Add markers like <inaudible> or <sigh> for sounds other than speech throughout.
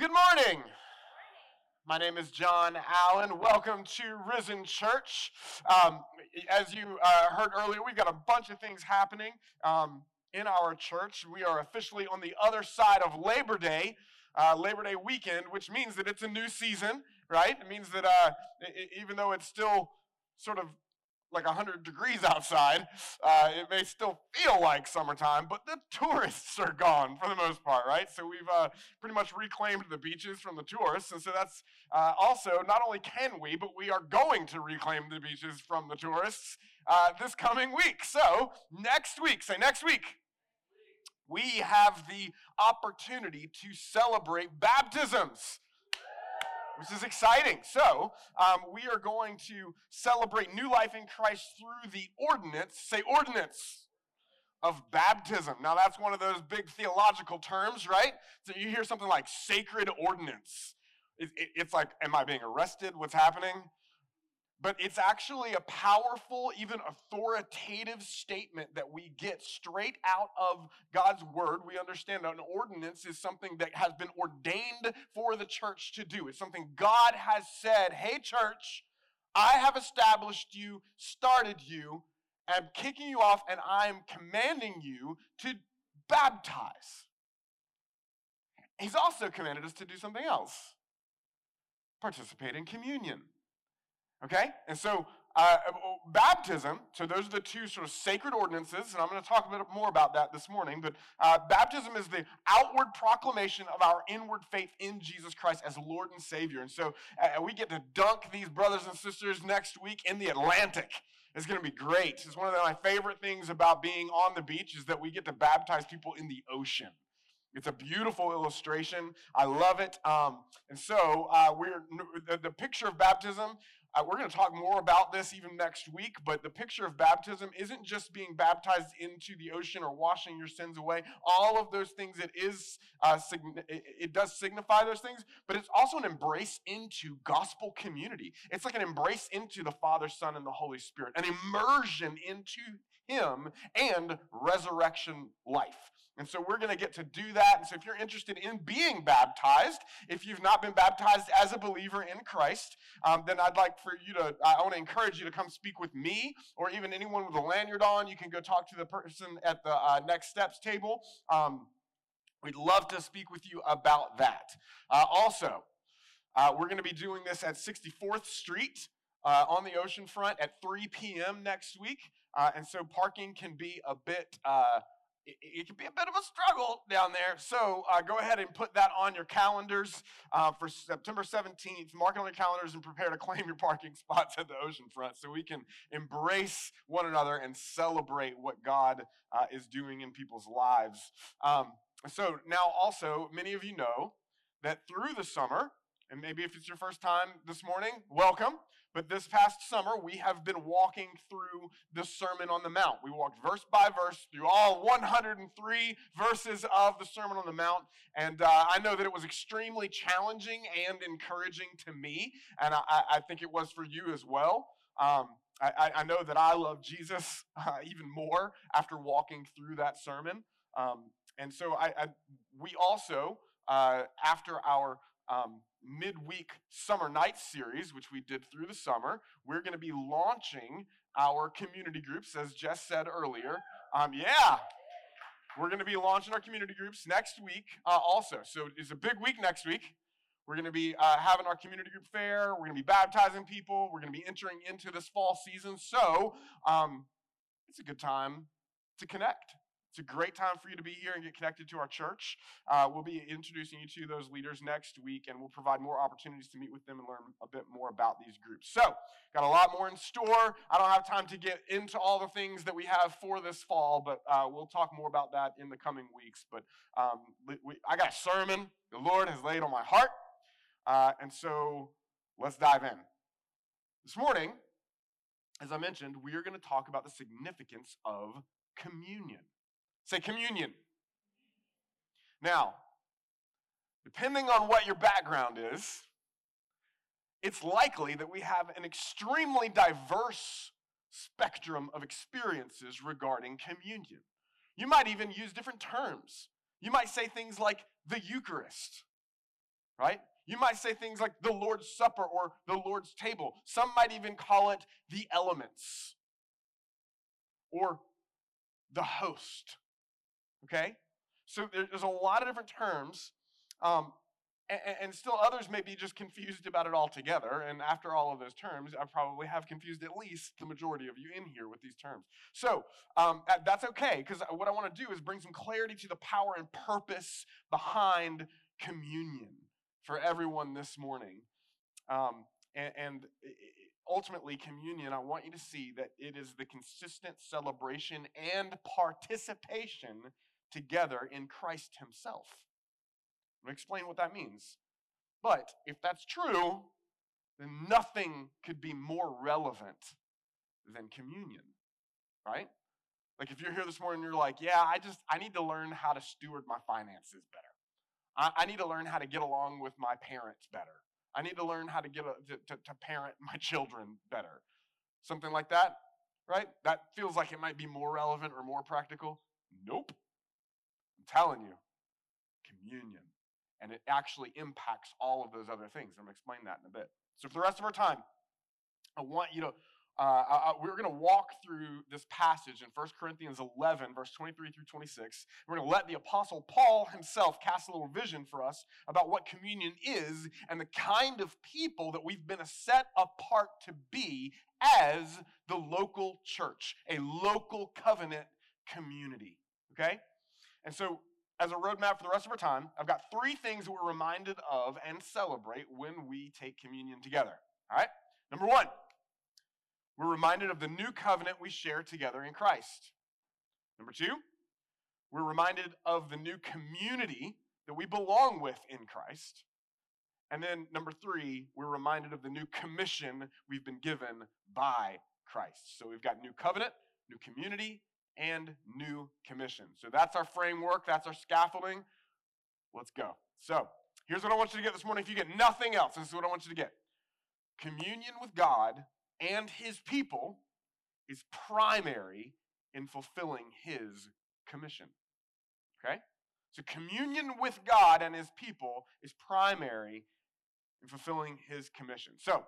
Good morning. My name is John Allen. Welcome to Risen Church. Um, as you uh, heard earlier, we've got a bunch of things happening um, in our church. We are officially on the other side of Labor Day, uh, Labor Day weekend, which means that it's a new season, right? It means that uh, even though it's still sort of like 100 degrees outside, uh, it may still feel like summertime, but the tourists are gone for the most part, right? So we've uh, pretty much reclaimed the beaches from the tourists. And so that's uh, also, not only can we, but we are going to reclaim the beaches from the tourists uh, this coming week. So next week, say next week, we have the opportunity to celebrate baptisms which is exciting. So, um, we are going to celebrate new life in Christ through the ordinance, say ordinance, of baptism. Now, that's one of those big theological terms, right? So, you hear something like sacred ordinance. It, it, it's like, am I being arrested? What's happening? But it's actually a powerful, even authoritative statement that we get straight out of God's word. We understand that an ordinance is something that has been ordained for the church to do. It's something God has said, hey, church, I have established you, started you, I'm kicking you off, and I'm commanding you to baptize. He's also commanded us to do something else participate in communion. Okay? And so, uh, baptism, so those are the two sort of sacred ordinances, and I'm going to talk a bit more about that this morning. But uh, baptism is the outward proclamation of our inward faith in Jesus Christ as Lord and Savior. And so, uh, we get to dunk these brothers and sisters next week in the Atlantic. It's going to be great. It's one of my favorite things about being on the beach is that we get to baptize people in the ocean. It's a beautiful illustration. I love it. Um, and so, uh, we're the, the, picture of baptism uh, we're going to talk more about this even next week, but the picture of baptism isn't just being baptized into the ocean or washing your sins away. All of those things, it is, uh, it, it does signify those things, but it's also an embrace into gospel community. It's like an embrace into the Father, Son, and the Holy Spirit, an immersion into Him and resurrection life. And so we're going to get to do that. And so if you're interested in being baptized, if you've not been baptized as a believer in Christ, um, then I'd like for you to, I want to encourage you to come speak with me or even anyone with a lanyard on. You can go talk to the person at the uh, next steps table. Um, we'd love to speak with you about that. Uh, also, uh, we're going to be doing this at 64th Street. Uh, on the ocean front at 3 p.m. next week. Uh, and so parking can be a bit uh, it, it, can be a bit of a struggle down there. So uh, go ahead and put that on your calendars uh, for September 17th. Mark it on your calendars and prepare to claim your parking <laughs> spots at the ocean front so we can embrace one another and celebrate what God uh, is doing in people's lives. Um, so now, also, many of you know that through the summer, and maybe if it's your first time this morning, welcome. But this past summer, we have been walking through the Sermon on the Mount. We walked verse by verse through all 103 verses of the Sermon on the Mount. And uh, I know that it was extremely challenging and encouraging to me. And I, I think it was for you as well. Um, I, I, know that I love Jesus <laughs> uh, even more after walking through that sermon. Um, and so I, I we also, uh, after our um, midweek summer night series, which we did through the summer. We're going to be launching our community groups, as Jess said earlier. Um, yeah, we're going to be launching our community groups next week uh, also. So it's a big week next week. We're going to be uh, having our community group fair. We're going to be baptizing people. We're going to be entering into this fall season. So um, it's a good time to connect. It's a great time for you to be here and get connected to our church. Uh, we'll be introducing you to those leaders next week, and we'll provide more opportunities to meet with them and learn a bit more about these groups. So, got a lot more in store. I don't have time to get into all the things that we have for this fall, but uh, we'll talk more about that in the coming weeks. But um, we, I got a sermon the Lord has laid on my heart, uh, and so let's dive in. This morning, as I mentioned, we are going to talk about the significance of communion. Say communion. Now, depending on what your background is, it's likely that we have an extremely diverse spectrum of experiences regarding communion. You might even use different terms. You might say things like the Eucharist, right? You might say things like the Lord's Supper or the Lord's table. Some might even call it the elements or the host. Okay? So there's a lot of different terms. Um, and, still others may be just confused about it altogether. And after all of those terms, I probably have confused at least the majority of you in here with these terms. So um, that's okay, because what I want to do is bring some clarity to the power and purpose behind communion for everyone this morning. Um, and, and ultimately, communion, I want you to see that it is the consistent celebration and participation together in Christ Himself. I'll explain what that means. But if that's true, then nothing could be more relevant than communion, right? Like if you're here this morning you're like, yeah, I just, I need to learn how to steward my finances better. I, I need to learn how to get along with my parents better. I need to learn how to get a, to, to, to parent my children better. Something like that, right? That feels like it might be more relevant or more practical. Nope. Telling you, communion. And it actually impacts all of those other things. I'm going to explain that in a bit. So, for the rest of our time, I want you to uh, I, we're going to walk through this passage in 1 Corinthians 11, verse 23 through 26. We're going to let the Apostle Paul himself cast a little vision for us about what communion is and the kind of people that we've been set apart to be as the local church, a local covenant community. Okay? And so, as a roadmap for the rest of our time, I've got three things that we're reminded of and celebrate when we take communion together. All right? Number one, we're reminded of the new covenant we share together in Christ. Number two, we're reminded of the new community that we belong with in Christ. And then number three, we're reminded of the new commission we've been given by Christ. So we've got new covenant, new community, and new commission. So that's our framework, that's our scaffolding. Let's go. So here's what I want you to get this morning. If you get nothing else, this is what I want you to get communion with God and his people is primary in fulfilling his commission. Okay? So communion with God and his people is primary in fulfilling his commission. So,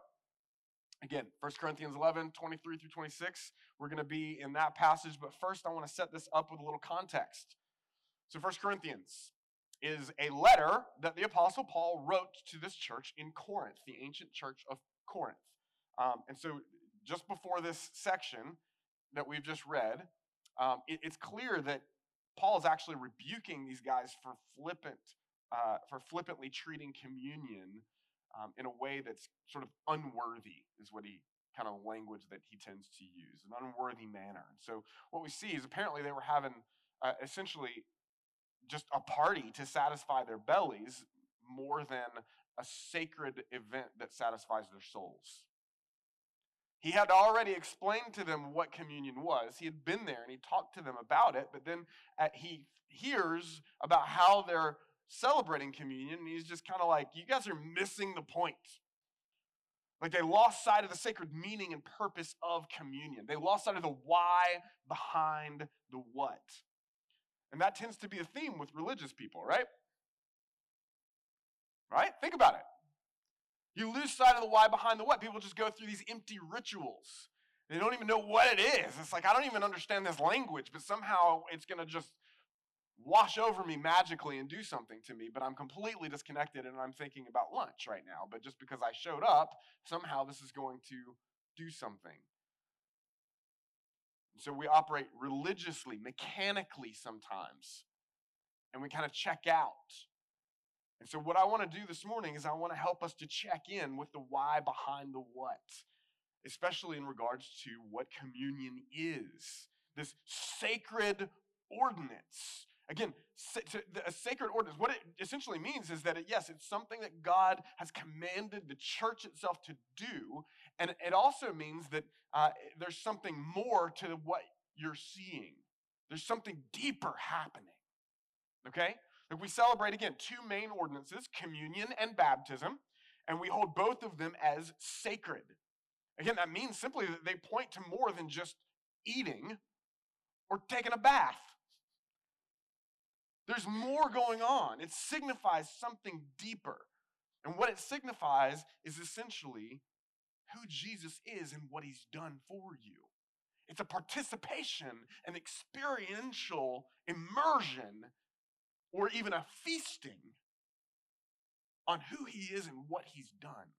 again, 1 Corinthians 11, 23 through 26, we're going to be in that passage, but first I want to set this up with a little context. So, 1 Corinthians is a letter that the Apostle Paul wrote to this church in Corinth, the ancient church of Corinth. Um, and so, just before this section that we've just read, um, it, it's clear that Paul is actually rebuking these guys for flippant, uh, for flippantly treating communion um, in a way that's sort of unworthy, is what he kind of language that he tends to use, an unworthy manner. And so, what we see is apparently they were having uh, essentially just a party to satisfy their bellies more than a sacred event that satisfies their souls. He had already explained to them what communion was. He had been there and he talked to them about it, but then at, he hears about how they're celebrating communion, and he's just kind of like, You guys are missing the point. Like they lost sight of the sacred meaning and purpose of communion. They lost sight of the why behind the what. And that tends to be a theme with religious people, right? Right? Think about it. You lose sight of the why behind the what. People just go through these empty rituals. They don't even know what it is. It's like, I don't even understand this language, but somehow it's going to just wash over me magically and do something to me, but I'm completely disconnected and I'm thinking about lunch right now. But just because I showed up, somehow this is going to do something. So we operate religiously, mechanically sometimes, and we kind of check out. And so, what I want to do this morning is I want to help us to check in with the why behind the what, especially in regards to what communion is this sacred ordinance. Again, a sacred ordinance, what it essentially means is that, it, yes, it's something that God has commanded the church itself to do. And it also means that uh, there's something more to what you're seeing, there's something deeper happening. Okay? Like we celebrate again two main ordinances, communion and baptism, and we hold both of them as sacred. Again, that means simply that they point to more than just eating or taking a bath. There's more going on. It signifies something deeper. And what it signifies is essentially who Jesus is and what he's done for you. It's a participation, an experiential immersion, or even a feasting on who he is and what he's done.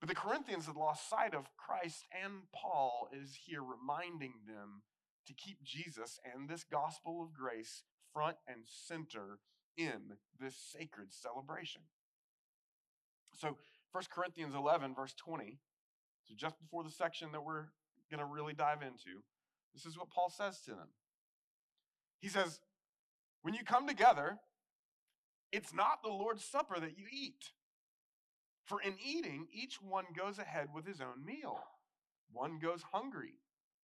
But the Corinthians had lost sight of Christ, and Paul is here reminding them to keep Jesus and this gospel of grace front and center in this sacred celebration. So, 1 Corinthians 11, verse 20, so just before the section that we're going to really dive into, this is what Paul says to them. He says, When you come together, it's not the Lord's Supper that you eat. For in eating, each one goes ahead with his own meal. One goes hungry,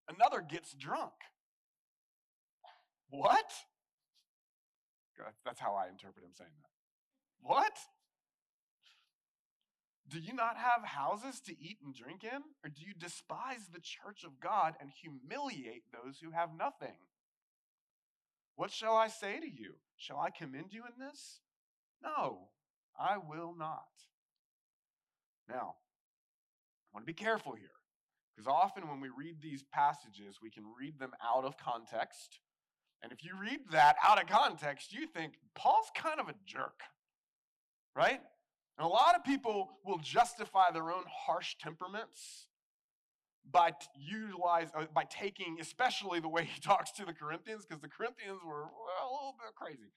another gets drunk. What? That's how I interpret him saying that. What? Do you not have houses to eat and drink in? Or do you despise the church of God and humiliate those who have nothing? What shall I say to you? Shall I commend you in this? No, I will not. Now, I want to be careful here because often when we read these passages, we can read them out of context. And if you read that out of context, you think Paul's kind of a jerk, right? And a lot of people will justify their own harsh temperaments by utilize uh, by taking especially the way he <laughs> talks to the Corinthians because the Corinthians were well, a little bit crazy.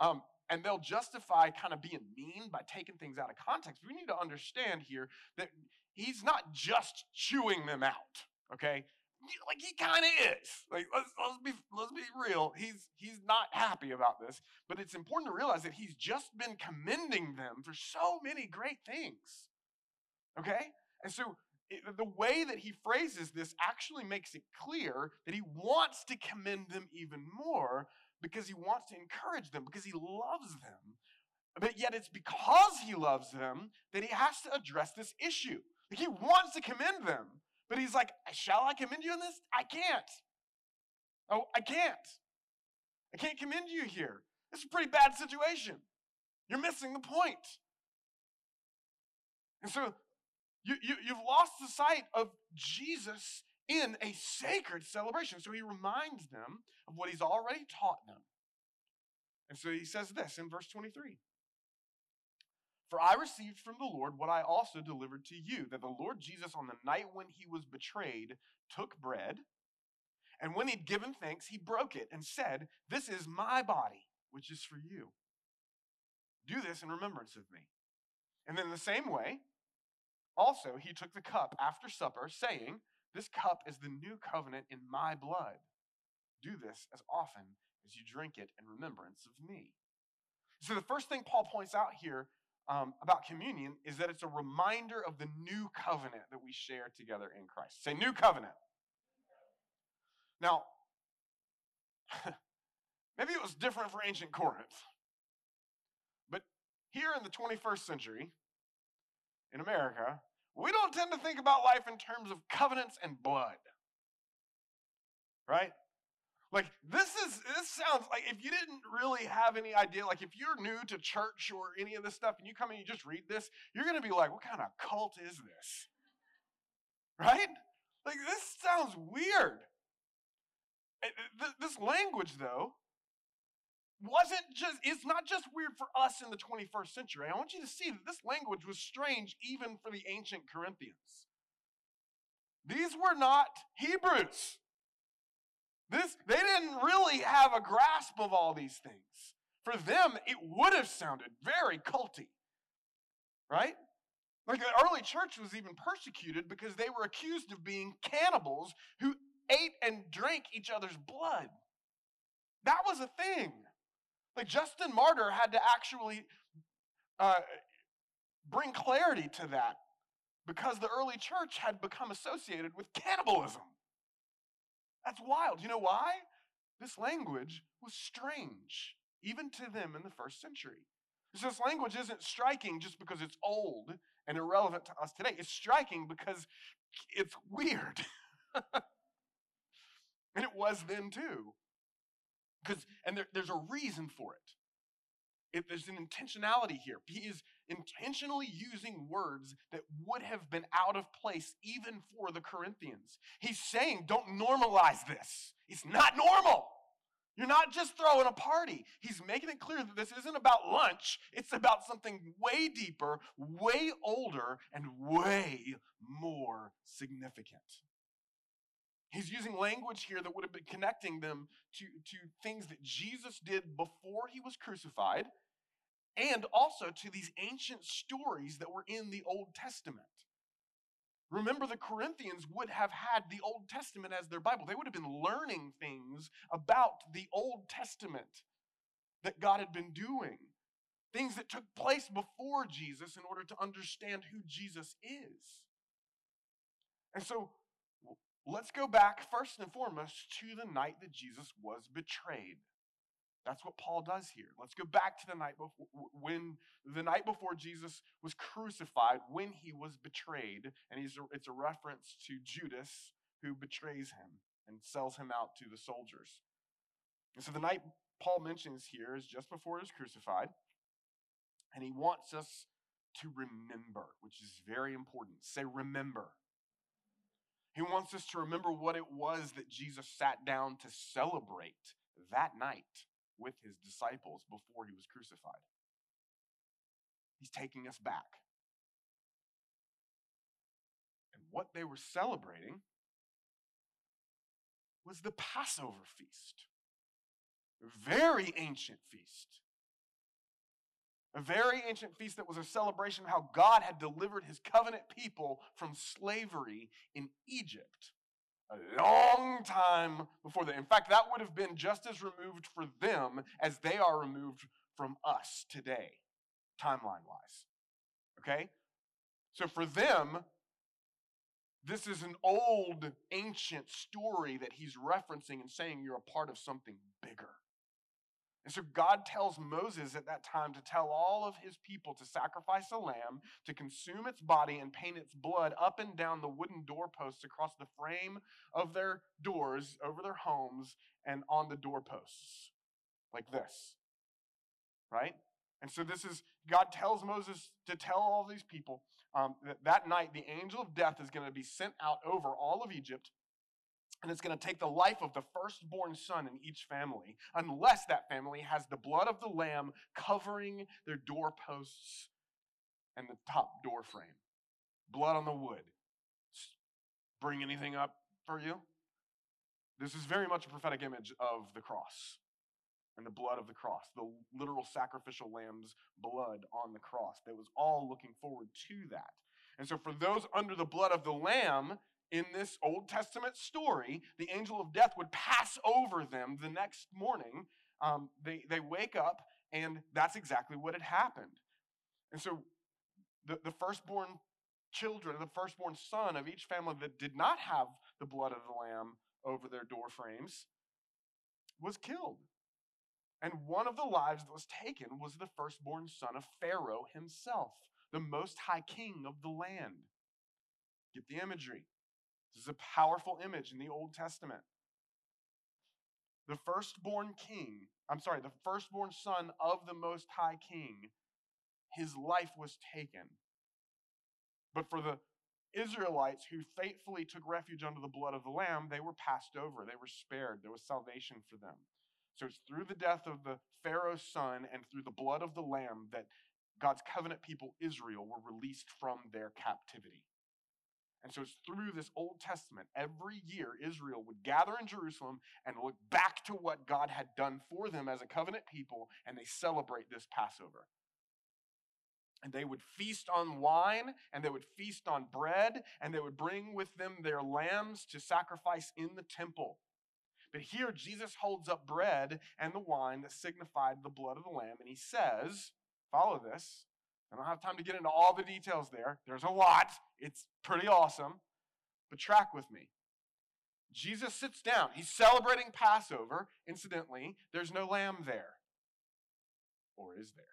Um, and they'll justify kind of being mean by taking things out of context. We need to understand here that he's not just chewing them out, okay? Like he kind of is. Like let's, let's be let's be real. He's he's not happy about this, but it's important to realize that he's just been commending them for so many great things. Okay? And so it, the way that he phrases this actually makes it clear that he wants to commend them even more because he wants to encourage them, because he loves them. But yet it's because he loves them that he has to address this issue. Like He wants to commend them, but he's like, Shall I commend you in this? I can't. Oh, I can't. I can't commend you here. It's a pretty bad situation. You're missing the point. And so you, you, you've lost the sight of Jesus in a sacred celebration. So he reminds them of what he's already taught them. And so he says this in verse 23 For I received from the Lord what I also delivered to you that the Lord Jesus, on the night when he was betrayed, took bread. And when he'd given thanks, he broke it and said, This is my body, which is for you. Do this in remembrance of me. And then, the same way, also he took the cup after supper, saying, this cup is the new covenant in my blood. Do this as often as you drink it in remembrance of me. So, the first thing Paul points out here um, about communion is that it's a reminder of the new covenant that we share together in Christ. Say, new covenant. Now, <laughs> maybe it was different for ancient Corinth, but here in the 21st century, in America, we don't tend to think about life in terms of covenants and blood. Right? Like this is this sounds like if you didn't really have any idea, like if you're new to church or any of this stuff and you come and you just read this, you're gonna be like, what kind of cult is this? Right? Like this sounds weird. Eh, eh, this language, though, wasn't just it's not just weird for us in the 21st century i want you to see that this language was strange even for the ancient corinthians these were not hebrews this they didn't really have a grasp of all these things. For them it would have sounded very culty right? Like the early church was even persecuted because they were accused of being cannibals who ate and drank each other's blood. That was a thing. Like Justin Martyr had to actually uh, bring clarity to that because the early church had become associated with cannibalism. That's wild. You know why? This language was strange, even to them in the first century. So this language isn't striking just because it's old and irrelevant to us today. It's striking because it's weird. <laughs> and it was then too. Because and there, there's a reason for it. it, there's an intentionality here. He is intentionally using words that would have been out of place even for the Corinthians. He's saying, don't normalize this. It's not normal. You're not just throwing a party. He's making it clear that this isn't about lunch, it's about something way deeper, way older, and way more significant. He's using language here that would have been connecting them to, to things that Jesus did before he was crucified and also to these ancient stories that were in the Old Testament. Remember, the Corinthians would have had the Old Testament as their Bible. They would have been learning things about the Old Testament that God had been doing, things that took place before Jesus in order to understand who Jesus is. And so let's go back first and foremost to the night that Jesus was betrayed. That's what Paul does here. Let's go back to the night before when the night before Jesus was crucified, when he was betrayed, and he's it's a reference to Judas who betrays him and sells him out to the soldiers. And so the night Paul mentions here is just before he was crucified, and he wants us to remember, which is very important. Say remember. He wants us to remember what it was that Jesus sat down to celebrate that night with his disciples before he was crucified. He's taking us back. And what they were celebrating was the Passover feast, a very ancient feast. A very ancient feast that was a celebration of how God had delivered his covenant people from slavery in Egypt a long time before that. In fact, that would have been just as removed for them as they are removed from us today, timeline wise. Okay? So for them, this is an old, ancient story that he's referencing and saying you're a part of something bigger. And so God tells Moses at that time to tell all of his people to sacrifice a lamb, to consume its body, and paint its blood up and down the wooden doorposts across the frame of their doors, over their homes, and on the doorposts. Like this. Right? And so this is, God tells Moses to tell all these people um, that that night the angel of death is going to be sent out over all of Egypt and it's going to take the life of the firstborn son in each family, unless that family has the blood of the lamb covering their doorposts and the top door frame. Blood on the wood. Bring anything up for you? This is very much a prophetic image of the cross and the blood of the cross, the literal sacrificial lamb's blood on the cross. That was all looking forward to that. And so, for those under the blood of the lamb, in this Old Testament story, the angel of death would pass over them the next morning. Um, they, they wake up, and that's exactly what had happened. And so the, the firstborn children, the firstborn son of each family that did not have the blood of the lamb over their door frames was killed. And one of the lives that was taken was the firstborn son of Pharaoh himself, the most high king of the land. Get the imagery. This is a powerful image in the Old Testament. The firstborn king, I'm sorry, the firstborn son of the Most High King, his life was taken. But for the Israelites who faithfully took refuge under the blood of the Lamb, they were passed over. They were spared. There was salvation for them. So it's through the death of the Pharaoh's son and through the blood of the Lamb that God's covenant people, Israel, were released from their captivity. And so it's through this Old Testament, every year Israel would gather in Jerusalem and look back to what God had done for them as a covenant people, and they celebrate this Passover. And they would feast on wine, and they would feast on bread, and they would bring with them their lambs to sacrifice in the temple. But here, Jesus holds up bread and the wine that signified the blood of the Lamb, and he says, Follow this. I don't have time to get into all the details there. There's a lot. It's pretty awesome. But track with me. Jesus sits down. He's celebrating Passover. Incidentally, there's no lamb there. Or is there?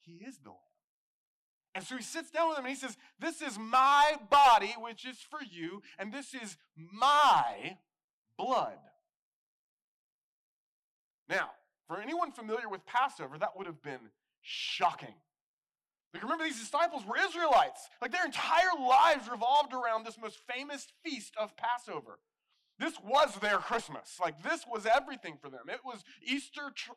He is the lamb. And so he sits down with him and he says, This is my body, which is for you, and this is my blood. Now, For anyone familiar with Passover, that would have been shocking. Like, remember, these disciples were Israelites. Like, their entire lives revolved around this most famous feast of Passover. This was their Christmas. Like, this was everything for them. It was Easter tr-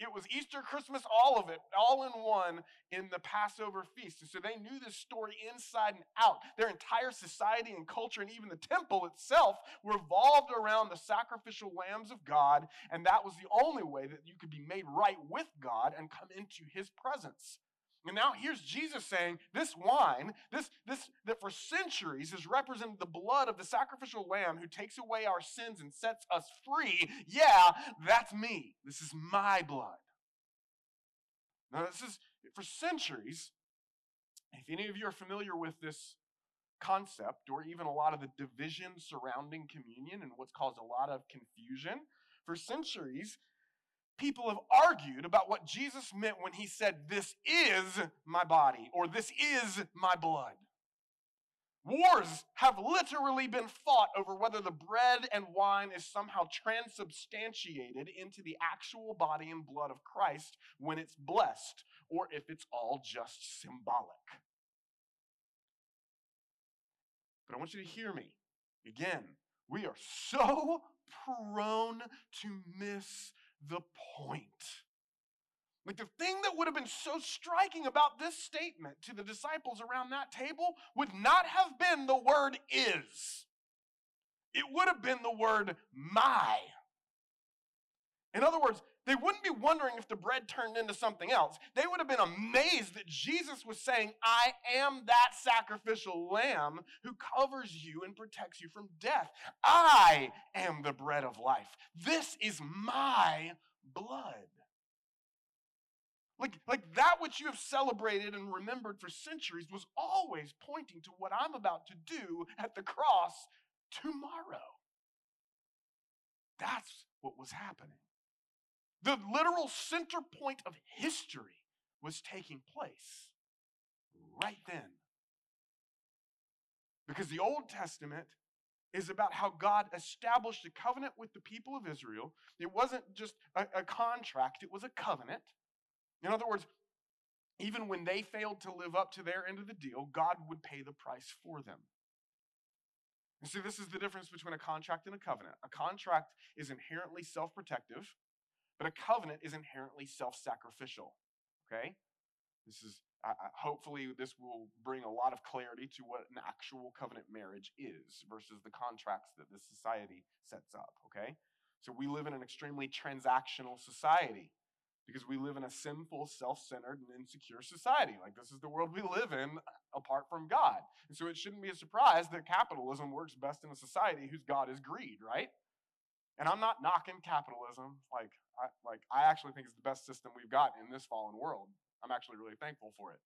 it was Easter, Christmas, all of it, all in one in the Passover feast. And so they knew this story inside and out. Their entire society and culture, and even the temple itself, revolved around the sacrificial lambs of God. And that was the only way that you could be made right with God and come into his presence. And now here's Jesus saying, this wine, this, this, that for centuries has represented the blood of the sacrificial lamb who takes away our sins and sets us free. Yeah, that's me. This is my blood. Now, this is for centuries. If any of you are familiar with this concept, or even a lot of the division surrounding communion and what's caused a lot of confusion, for centuries, people have argued about what Jesus meant when he said, This is my body, or this is my blood. Wars have literally been fought over whether the bread and wine is somehow transubstantiated into the actual body and blood of Christ when it's blessed, or if it's all just symbolic. But I want you to hear me. Again, we are so <laughs> prone to miss the point. Like the thing that would have been so striking about this statement to the disciples around that table would not have been the word is. It would have been the word my. In other words, they wouldn't be wondering if the bread turned into something else. They would have been amazed that Jesus was saying, I am that sacrificial lamb who covers you and protects you from death. I am the bread of life. This is my blood. Like, like that which you have celebrated and remembered for centuries was always pointing to what I'm about to do at the cross tomorrow. That's what was happening. The literal center point of history was taking place right then. Because the Old Testament is about how God established a covenant with the people of Israel. It wasn't just a, a, contract, it was a covenant. In other words, even when they failed to live up to their end of the deal, God would pay the price for them. And see, this is the difference between a contract and a covenant. A contract is inherently self protective, but a covenant is inherently self sacrificial. Okay? This is, uh, hopefully, this will bring a lot of clarity to what an actual covenant marriage is versus the contracts that this society sets up. Okay? So we live in an extremely transactional society because we live in a sinful, self centered, and insecure society. Like, this is the world we live in apart from God. And so it shouldn't be a surprise that capitalism works best in a society whose God is greed, right? And I'm not knocking capitalism. Like, I, like, I actually think it's the best system we've got in this fallen world. I'm actually really thankful for it.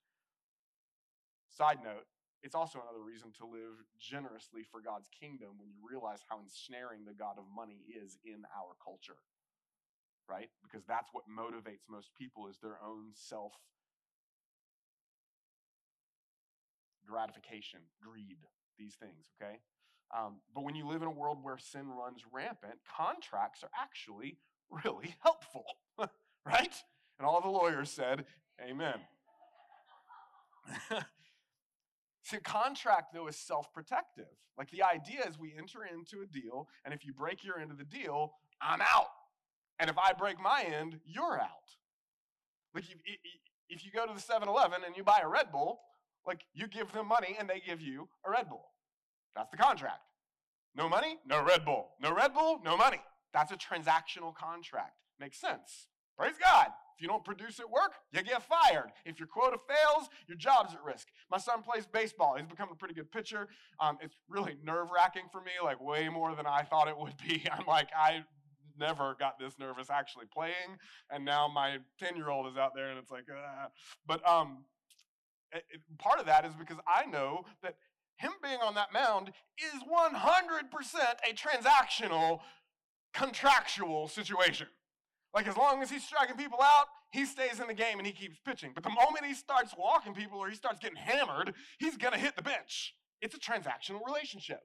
Side note, it's also another reason to live generously for God's kingdom when you realize how ensnaring the God of money is in our culture. Right? Because that's what motivates most people is their own self gratification, greed, these things, okay? Um, but when you live in a world where sin runs rampant, contracts are actually <laughs> really helpful, <laughs> right? And all the lawyers said, Amen. <laughs> See, contract, though, is self protective. Like the idea is we enter into a deal, and if you break your end of the deal, I'm out. And if I break my end, you're out. Like if, if you go to the 7 Eleven and you buy a Red Bull, like you give them money and they give you a Red Bull. That's the contract. No money, no Red Bull. No Red Bull, no money. That's a transactional contract. Makes sense. Praise God. If you don't produce at work, you get fired. If your quota fails, your job's at risk. My son plays baseball. He's become a pretty good pitcher. Um, it's really nerve wracking for me, like way more than I thought it would be. <laughs> I'm like, I never got this nervous actually playing, and now my 10 year old is out there and it's like, uh. but um, it, it, part of that is because I know that him being on that mound is 100% a transactional, contractual situation. Like, as long as he's striking people out, he stays in the game and he keeps pitching. But the moment he starts walking people or he starts getting hammered, he's going to hit the bench. It's a transactional relationship,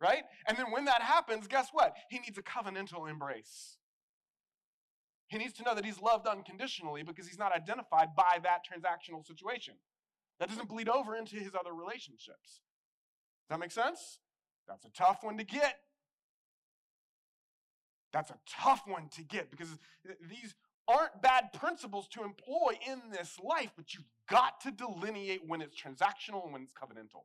right? And then when that happens, guess what? He needs a covenantal embrace. He needs to know that he's loved unconditionally because he's not identified by that transactional situation. That doesn't bleed over into his other relationships. Does that make sense? That's a tough one to get. That's a tough one to get because these aren't bad principles to employ in this life, but you've got to delineate when it's transactional and when it's covenantal.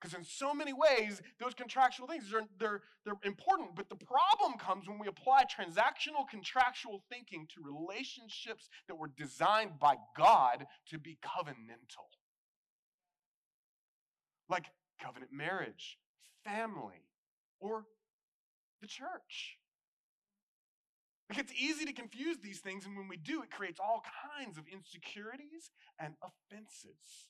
Because in so many ways, those contractual things are they're, they're important, but the problem comes when we apply transactional contractual thinking to relationships that were designed by God to be covenantal. Like covenant marriage, family, or the church. Like it's easy to confuse these things, and when we do, it creates all kinds of insecurities and offenses.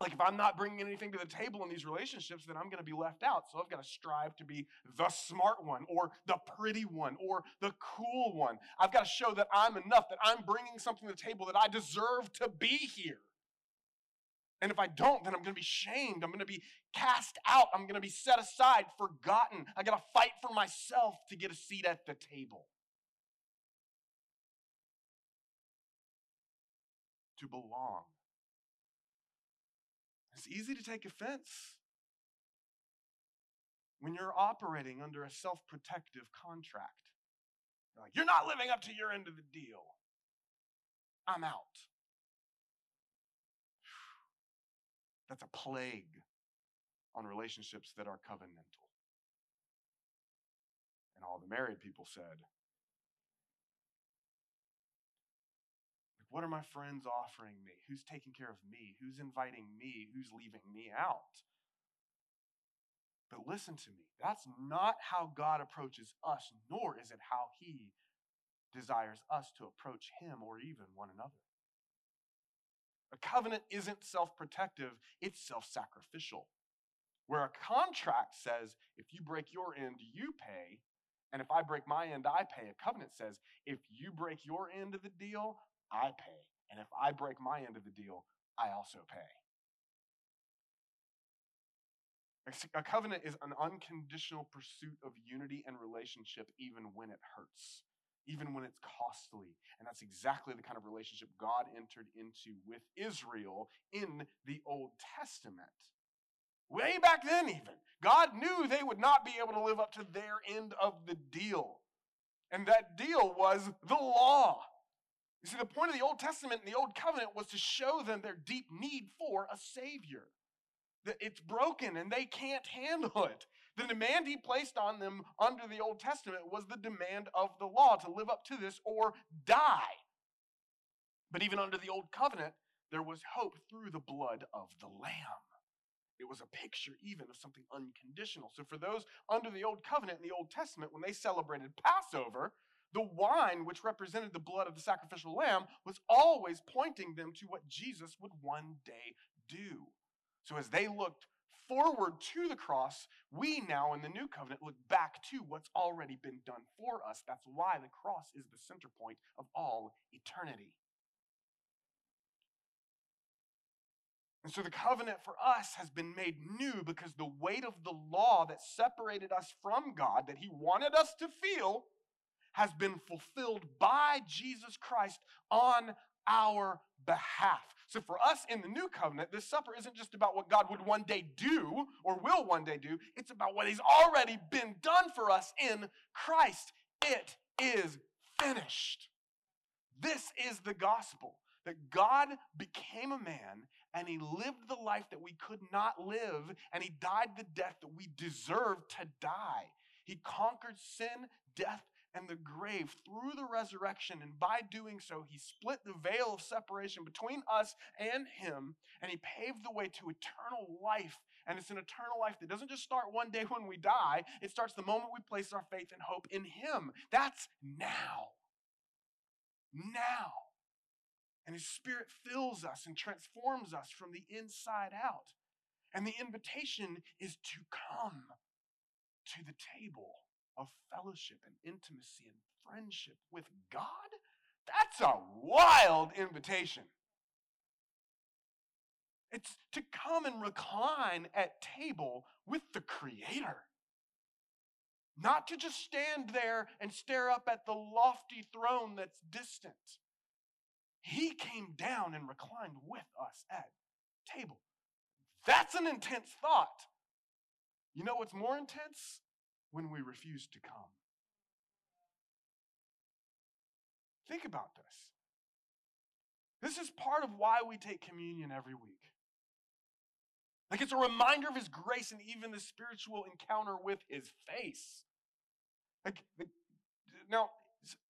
Like if I'm not bringing anything to the table in these relationships, then I'm going to be left out. So I've got to strive to be the smart one, or the pretty one, or the cool one. I've got to show that I'm enough, that I'm bringing something to the table, that I deserve to be here. And if I don't, then I'm going to be shamed. I'm going to be cast out. I'm going to be set aside, forgotten. I got to fight for myself to get a seat at the table. To belong. It's easy to take offense when you're operating under a self protective contract. You're like, you're not living up to your end of the deal. I'm out. That's a plague on relationships that are covenantal. And all the married people said, What are my friends offering me? Who's taking care of me? Who's inviting me? Who's leaving me out? But listen to me. That's not how God approaches us, nor is it how He desires us to approach Him or even one another. A covenant isn't self protective, it's self sacrificial. Where a contract says, if you break your end, you pay, and if I break my end, I pay. A covenant says, if you break your end of the deal, I pay. And if I break my end of the deal, I also pay. A covenant is an unconditional pursuit of unity and relationship, even when it hurts even when it's costly. And that's exactly the kind of relationship God entered into with Israel in the Old Testament. Way back then, even. God knew they would not be able to live up to their end of the deal. And that deal was the law. You see, the point of the Old Testament and the Old Covenant was to show them their deep need for a Savior. That it's broken and they can't handle it. The demand he placed on them under the Old Testament was the demand of the law to live up to this or die. But even under the Old Covenant, there was hope through the blood of the Lamb. It was a picture even of something unconditional. So, for those under the Old Covenant in the Old Testament, when they celebrated Passover, the wine, which represented the blood of the sacrificial lamb, was always pointing them to what Jesus would one day do. So, as they looked forward to the cross, we now in the new covenant look back to what's already been done for us. That's why the cross is the center point of all eternity. And so the covenant for us has been made new because the weight of the law that separated us from God, that He wanted us to feel, has been fulfilled by Jesus Christ on our behalf. So for us in the new covenant, this supper isn't just about what God would one day do or will one day do, it's about what He's already been done for us in Christ. It is finished. This is the gospel that God became a man and he lived the life that we could not live and he died the death that we deserved to die. He conquered sin, death, and the grave through the resurrection. And by doing so, he split the veil of separation between us and him, and he paved the way to eternal life. And it's an eternal life that doesn't just start one day when we die, it starts the moment we place our faith and hope in him. That's now. Now. And his spirit fills us and transforms us from the inside out. And the invitation is to come to the table of fellowship and intimacy and friendship with God? That's a wild invitation. It's to come and recline at table with the Creator. not to just stand there and stare up at the lofty throne that's distant. He came down and reclined with us at table. That's an intense thought. You know what's more intense? When we refuse to come. Think about this. This is part of why we take communion every week. Like it's a reminder of his grace and even the spiritual encounter with his face. Like, now,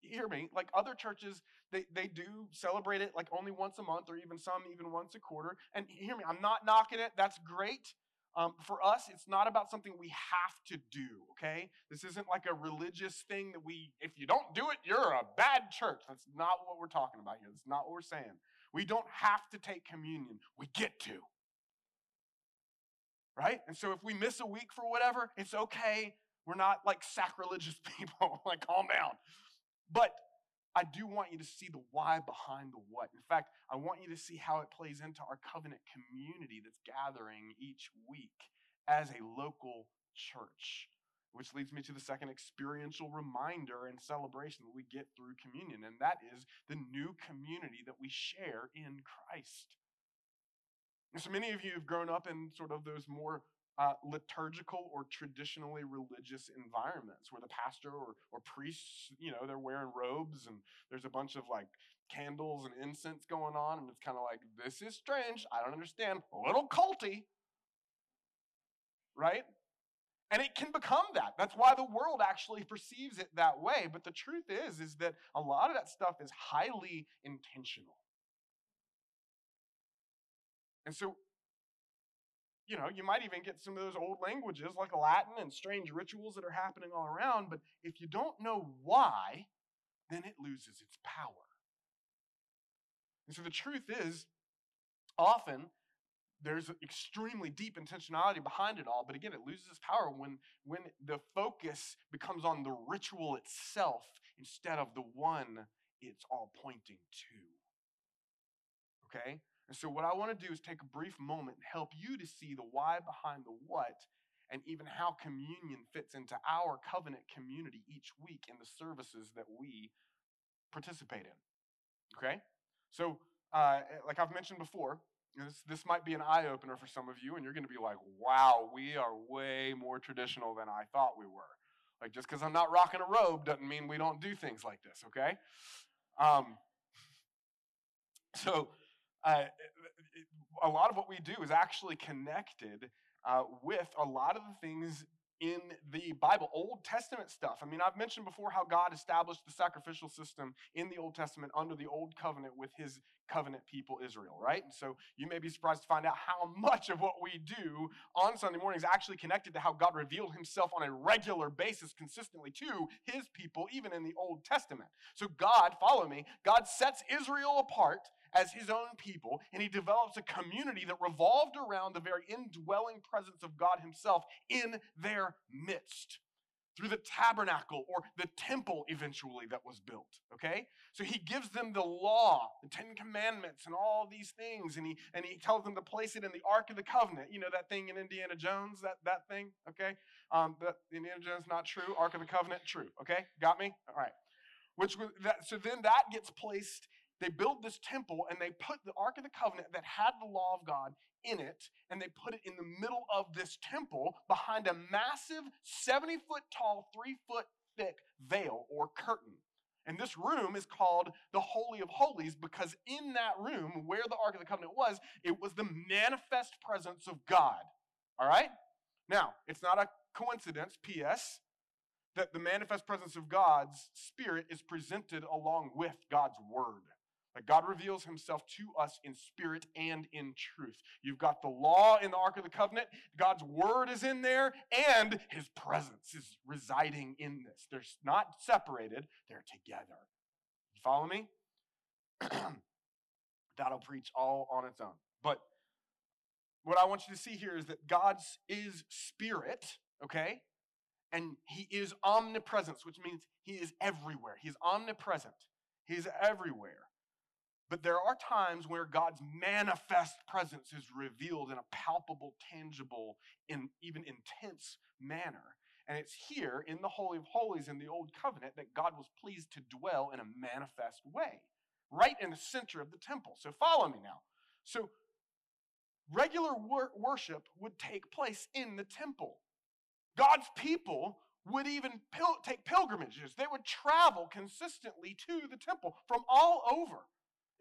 hear me, like other churches, they, they do celebrate it like only once a month or even some even once a quarter. And hear me, I'm not knocking it. That's great. Um, for us, it's not about something we have to do, okay? This isn't like a religious thing that we, if you don't do it, you're a bad church. That's not what we're talking about here. That's not what we're saying. We don't have to take communion, we get to. Right? And so if we miss a week for whatever, it's okay. We're not like sacrilegious <laughs> people. like, calm down. But I do want you to see the why behind the what. In fact, I want you to see how it plays into our covenant community that's gathering each week as a local church. Which leads me to the second experiential reminder and celebration that we get through communion, and that is the new community that we share in Christ. And so many of you have grown up in sort of those more uh, liturgical or traditionally religious environments where the pastor or, or priests, you know, they're wearing robes and there's a bunch of like candles and incense going on. And it's kind of like, this is strange. I don't understand. A little culty, right? And it can become that. That's why the world actually perceives it that way. But the truth is, is that a lot of that stuff is highly intentional. And so you know, you might even get some of those old languages like Latin and strange rituals that are happening all around, but if you don't know why, then it loses its power. And so the truth is, often there's extremely deep intentionality behind it all, but again, it loses its power when, when the focus becomes on the ritual itself instead of the one it's all pointing to. Okay? And so, what I want to do is take a brief moment and help you to see the why behind the what and even how communion fits into our covenant community each week in the services that we participate in. Okay? So, uh, like I've mentioned before, this, this might be an eye opener for some of you, and you're going to be like, wow, we are way more traditional than I thought we were. Like, just because I'm not rocking a robe doesn't mean we don't do things like this, okay? Um, <laughs> so, uh, a lot of what we do is actually connected uh, with a lot of the things in the Bible, Old Testament stuff. I mean, I've mentioned before how God established the sacrificial system in the Old Testament under the Old Covenant with his covenant people, Israel, right? And so you may be surprised to find out how <laughs> much of what we do on Sunday mornings is actually connected to how God revealed himself on a regular basis consistently to his people, even in the Old Testament. So God, follow me, God sets Israel apart as his own people, and he develops a community that revolved around the very indwelling presence of God himself in their midst through the tabernacle or the temple eventually that was built okay? So he gives them the law the 10 commandments and all these things and he and he tells them to place it in the ark of the covenant. You know that thing in indiana jones that that thing okay? Um but indiana jones not true. Ark of the covenant true okay? Got me? All right. Which that so then that gets placed they built this temple and they put the Ark of the Covenant that had the law of God in it, and they put it in the middle of this temple behind a massive 70 foot tall, three foot thick veil or curtain. And this room is called the Holy of Holies because in that room where the Ark of the Covenant was, it was the manifest presence of God. All right? Now, it's not a coincidence, P.S., that the manifest presence of God's Spirit is presented along with God's Word. That God reveals himself to us in spirit and in truth. You've got the law in the Ark of the Covenant, God's word is in there, and his presence is residing in this. They're not separated, they're together. You follow me? <clears throat> That'll preach all on its own. But what I want you to see here is that God's is spirit, okay? And he is omnipresence, which means he is everywhere. He's omnipresent. He's everywhere. But there are times where God's manifest presence is revealed in a palpable, tangible, and even intense manner. And it's here in the Holy of Holies in the Old Covenant that God was pleased to dwell in a manifest way, right in the center of the temple. So follow me now. So regular wor- worship would take place in the temple. God's people would even pil- take pilgrimages. They would travel consistently to the temple from all over.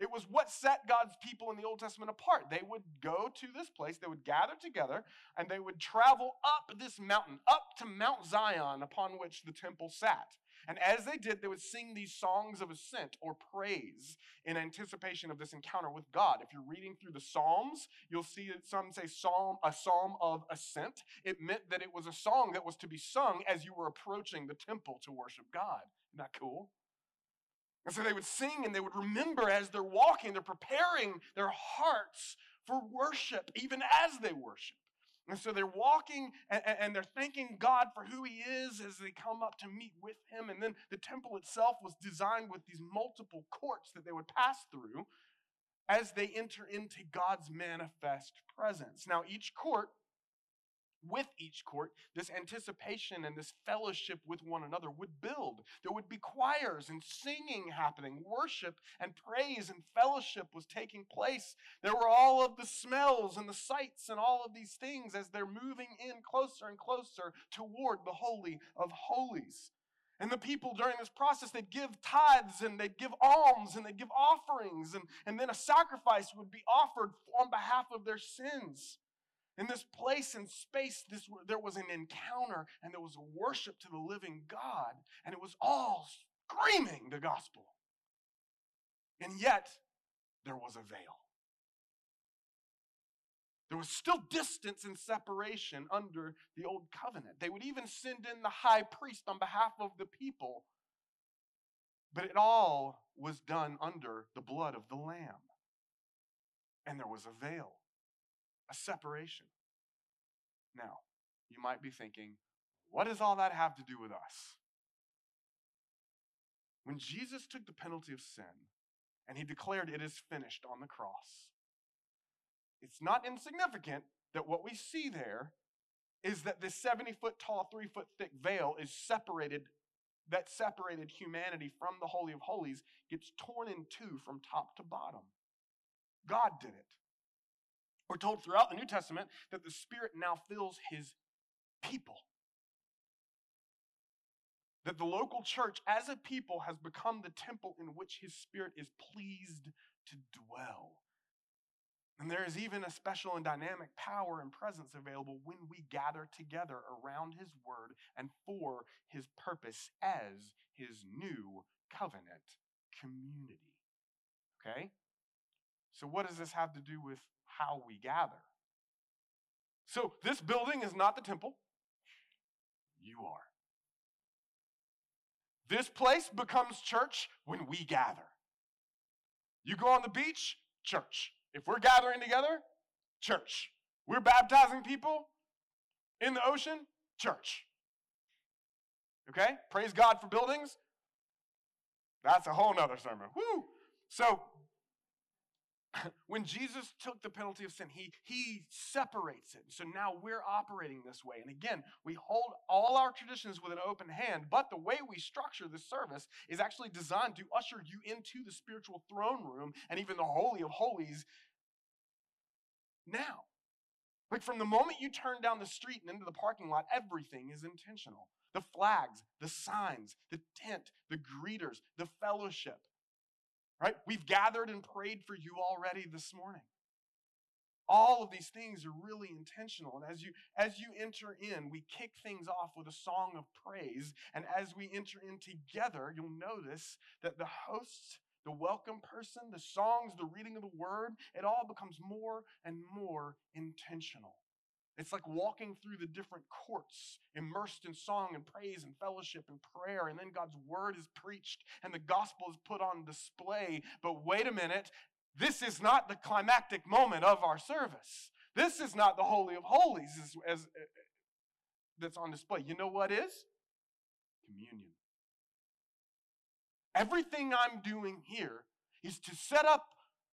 It was what set God's people in the Old Testament apart. They would go to this place, they would gather together, and they would travel up this mountain, up to Mount Zion upon which the temple sat. And as they did, they would sing these songs of ascent or praise in anticipation of this encounter with God. If you're reading through the Psalms, you'll see that some say psalm, a psalm of ascent. It meant that it was a song that was to be sung as you were approaching the temple to worship God. Isn't that cool? And so they would sing and they would remember as they're walking, they're preparing their hearts for worship, even as they worship. And so they're walking and, they're thanking God for who He is as they come up to meet with Him. And then the temple itself was designed with these multiple courts that they would pass through as they enter into God's manifest presence. Now, each court with each court, this anticipation and this fellowship with one another would build. There would be choirs and singing happening, worship and praise and fellowship was taking place. There were all of the smells and the sights and all of these things as they're moving in closer and closer toward the Holy of Holies. And the people during this process, they'd give tithes and they'd give alms and they'd give offerings, and, and then a sacrifice would be offered on behalf of their sins. In this place and space, this, there was an encounter and there was worship to the living God, and it was all screaming the gospel. And yet, there was a veil. There was still distance and separation under the old covenant. They would even send in the high priest on behalf of the people. But it all was done under the blood of the Lamb. And there was a veil a separation. Now, you might be thinking, what does all that have to do with us? When Jesus took the penalty of sin and he declared it is finished on the cross, it's not insignificant that what we see there is that this 70 foot tall, three foot thick veil is separated, that separated humanity from the Holy of Holies gets torn in two from top to bottom. God did it. We're told throughout the New Testament that the Spirit now fills his people. That the local church, as a people, has become the temple in which his Spirit is pleased to dwell. And there is even a special and dynamic power and presence available when we gather together around his word and for his purpose as his new covenant community. Okay? So, what does this have to do with how we gather. So, this building is not the temple. You are. This place becomes church when we gather. You go on the beach, church. If we're gathering together, church. We're baptizing people in the ocean, church. Okay? Praise God for buildings. That's a whole nother sermon. Woo! So <coughs> when Jesus took the penalty of sin, he, he separates it. So now we're operating this way. And again, we hold all our traditions with an open hand, but the way we structure this service is actually designed to usher you into the spiritual throne room and even the Holy of Holies now. Like from the moment you turn down the street and into the parking lot, everything is intentional. The flags, the signs, the tent, the greeters, the fellowship. Right? We've gathered and prayed for you already this morning. All of these things are really intentional. And as you as you enter in, we kick things off with a song of praise. And as we enter in together, you'll notice that the hosts, the welcome person, the songs, the reading of the word, it all becomes more and more intentional. It's like walking through the different courts, immersed in song and praise and fellowship and prayer. And then God's word is preached and the gospel is put on display. But wait a minute, this is not the climactic moment of our service. This is not the Holy of Holies as, as, as that's on display. You know what is? Communion. Everything I'm doing here is to set up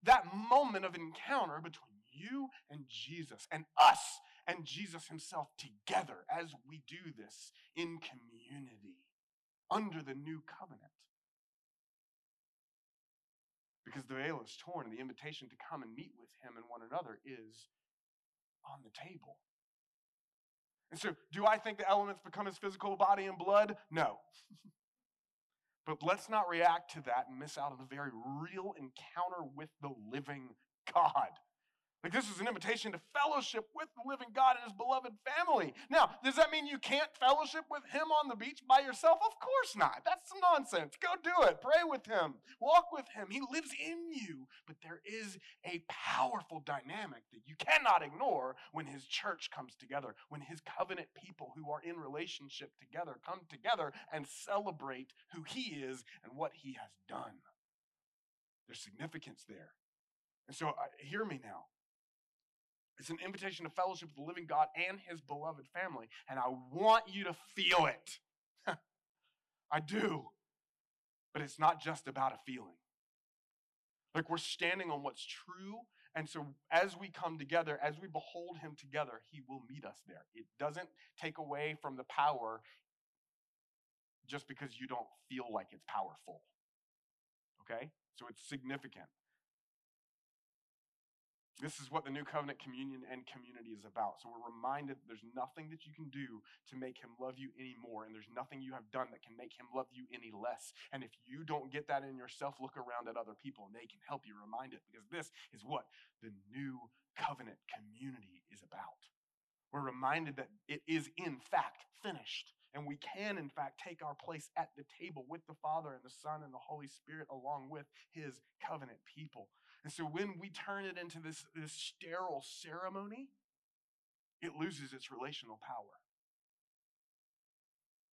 that moment of encounter between you and Jesus and us and Jesus himself together as we do this in community under the new covenant. Because the veil is torn and the invitation to come and meet with him and one another is on the table. And so, do I think the elements become his physical body and blood? No. <laughs> but let's not react to that and miss out on the very real encounter with the living God. Like, this is an invitation to fellowship with the living God and his beloved family. Now, does that mean you can't fellowship with him on the beach by yourself? Of course not. That's some nonsense. Go do it. Pray with him. Walk with him. He lives in you. But there is a powerful dynamic that you cannot ignore when his church comes together, when his covenant people who are in relationship together come together and celebrate who he is and what he has done. There's significance there. And so, uh, hear me now. It's an invitation to fellowship with the living God and his beloved family. And I want you to feel it. <laughs> I do. But it's not just about a feeling. Like we're standing on what's true. And so as we come together, as we behold him together, he will meet us there. It doesn't take away from the power just because you don't feel like it's powerful. Okay? So it's significant. This is what the new covenant communion and community is about. So we're reminded that there's nothing that you can do to make him love you anymore, and there's nothing you have done that can make him love you any less. And if you don't get that in yourself, look around at other people and they can help you remind it because this is what the new covenant community is about. We're reminded that it is in fact finished. And we can, in fact, take our place at the table with the Father and the Son and the Holy Spirit along with his covenant people. And so when we turn it into this, this sterile ceremony, it loses its relational power.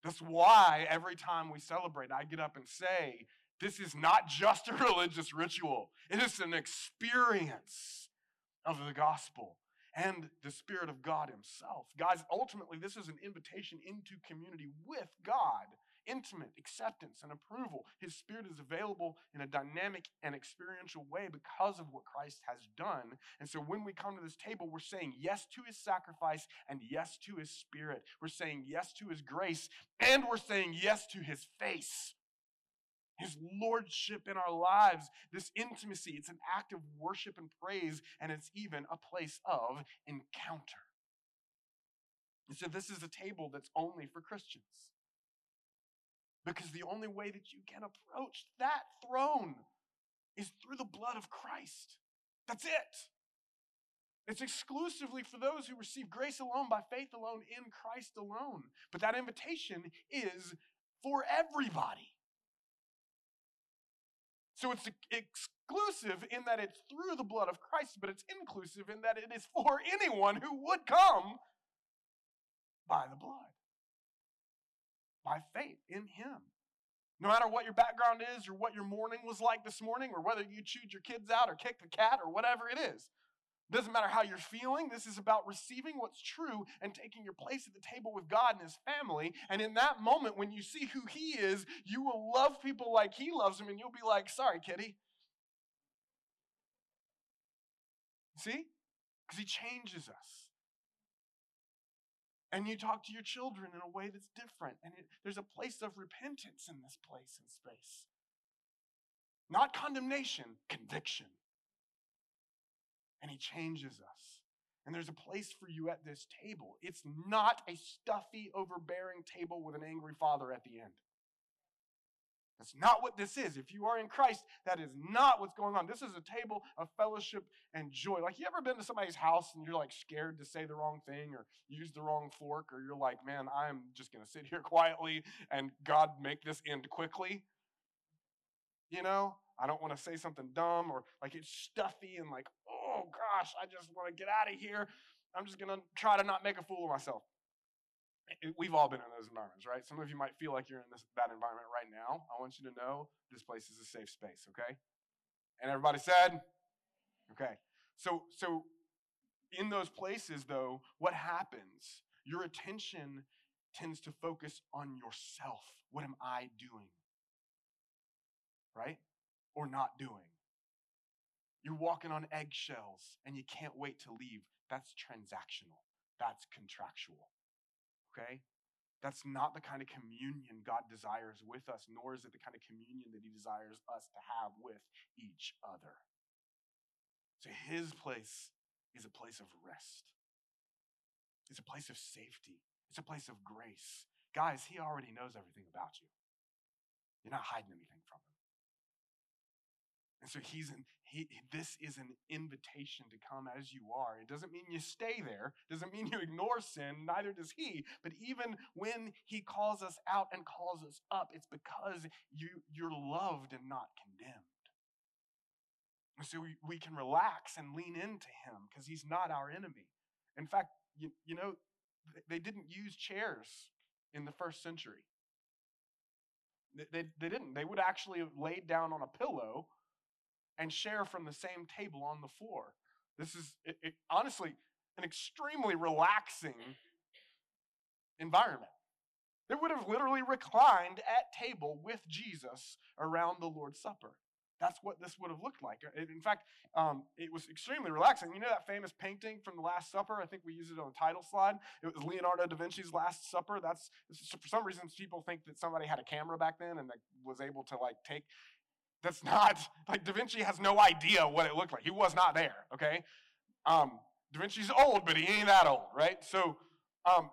That's why every time we celebrate, I get up and say, this is not just a <laughs> religious ritual, it is an experience of the gospel and the Spirit of God Himself. Guys, ultimately, this is an invitation into community with God intimate acceptance and approval. His Spirit is available in a dynamic and experiential way because of what Christ has done. And so when we come to this table, we're saying yes to His sacrifice and yes to His Spirit. We're saying yes to His grace and we're saying yes to His face. His lordship in our lives, this intimacy, it's an act of worship and praise, and it's even a place of encounter. And so, this is a table that's only for Christians. Because the only way that you can approach that throne is through the blood of Christ. That's it. It's exclusively for those who receive grace alone by faith alone in Christ alone. But that invitation is for everybody. So it's exclusive in that it's through the blood of Christ, but it's inclusive in that it is for anyone who would come by the blood by faith in Him. No matter what your background is, or what your morning was like this morning, or whether you chewed your kids out, or kicked the cat, or whatever it is. Doesn't matter how you're feeling. This is about receiving what's true and taking your place at the table with God and His family. And in that moment, when you see who He is, you will love people like He loves them, and you'll be like, sorry, kitty. See? Because He changes us and you talk to your children in a way that's different. And it, there's a place of repentance in this place and space. Not condemnation, conviction. And he changes us. And there's a place for you at this table. It's not a stuffy, overbearing table with an angry father at the end. That's not what this is. If you are in Christ, that is not what's going on. This is a table of fellowship and joy. Like, you ever been to somebody's house and you're like scared to say the wrong thing or use the wrong fork, or you're like, man, I'm just going to sit here <laughs> quietly and God make this end quickly? You know, I don't want to say something dumb or like it's stuffy and like, oh gosh, I just want to get out of here. I'm just going to try to not make a fool of myself we've all been in those environments, right? Some of you might feel like you're in this, that environment right now. I want you to know this place is a safe space, okay? And everybody said, okay. So, so in those places, though, what happens? Your attention tends to focus on yourself. What am I doing? Right? Or not doing. You're walking on eggshells and you can't wait to leave. That's transactional. that's contractual. Okay? That's not the kind of communion God desires with us, nor is it the kind of communion that He desires us to have with each other. So His place is a place of rest, it's a place of safety, it's a place of grace. Guys, He already knows everything about you. You're not hiding anything. And so he's in, he, this is an invitation to come as you are. It doesn't mean you stay there, it doesn't mean you ignore sin, neither does he. But even when he calls us out and calls us up, it's because you, you're loved and not condemned. And so we, we can relax and lean into him because he's not our enemy. In fact, you, you know, they didn't use chairs in the first century. They, they, they didn't. They would actually have laid down on a pillow and share from the same table on the floor. This is it, it, honestly an extremely relaxing environment. They would have literally reclined at table with Jesus around the Lord's Supper. That's what this would have looked like. In fact, um, it was extremely relaxing. You know that famous painting from the Last Supper? I think we used it on the title slide. It was Leonardo da Vinci's Last Supper. That's for some reason people think that somebody had a camera back then and was able to like take that's not, like, Da Vinci has no idea what it looked like. He was not there, okay? Um, da Vinci's old, but he ain't that old, right? So, um,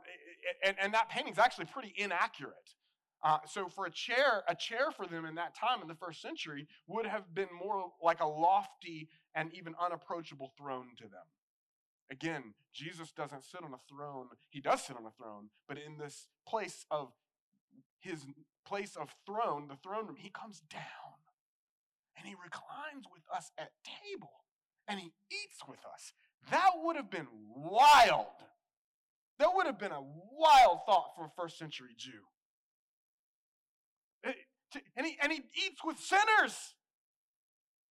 and, and that painting's actually pretty inaccurate. Uh, so for a chair, a chair for them in that time in the first century would have been more like a lofty and even unapproachable throne to them. Again, Jesus doesn't sit on a throne. He does sit on a throne, but in this place of his place of throne, the throne room, he comes down and he reclines with us at table and he eats with us. That would have been wild. That would have been a wild thought for a first century Jew. Eh, and he, and he eats with sinners.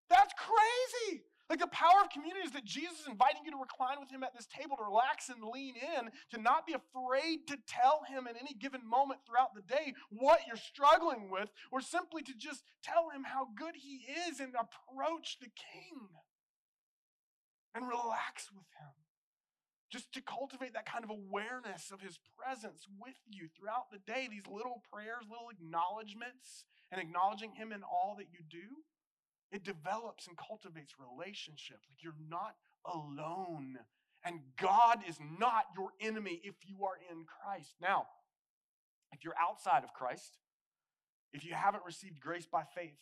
That's crazy. Like the power of community is that Jesus is inviting you to recline with him at this table, to relax and lean in, to not be afraid to tell him in any given moment throughout the day what you're struggling with, or simply to just tell him how good he is and approach the king and relax with him. Just to cultivate that kind of awareness of his presence with you throughout the day, these little prayers, little acknowledgments, and acknowledging him in all that you do it develops and cultivates relationship. Like you're not alone. And God is not your enemy if you are in Christ. Now, if you're outside of Christ, if you haven't received grace by faith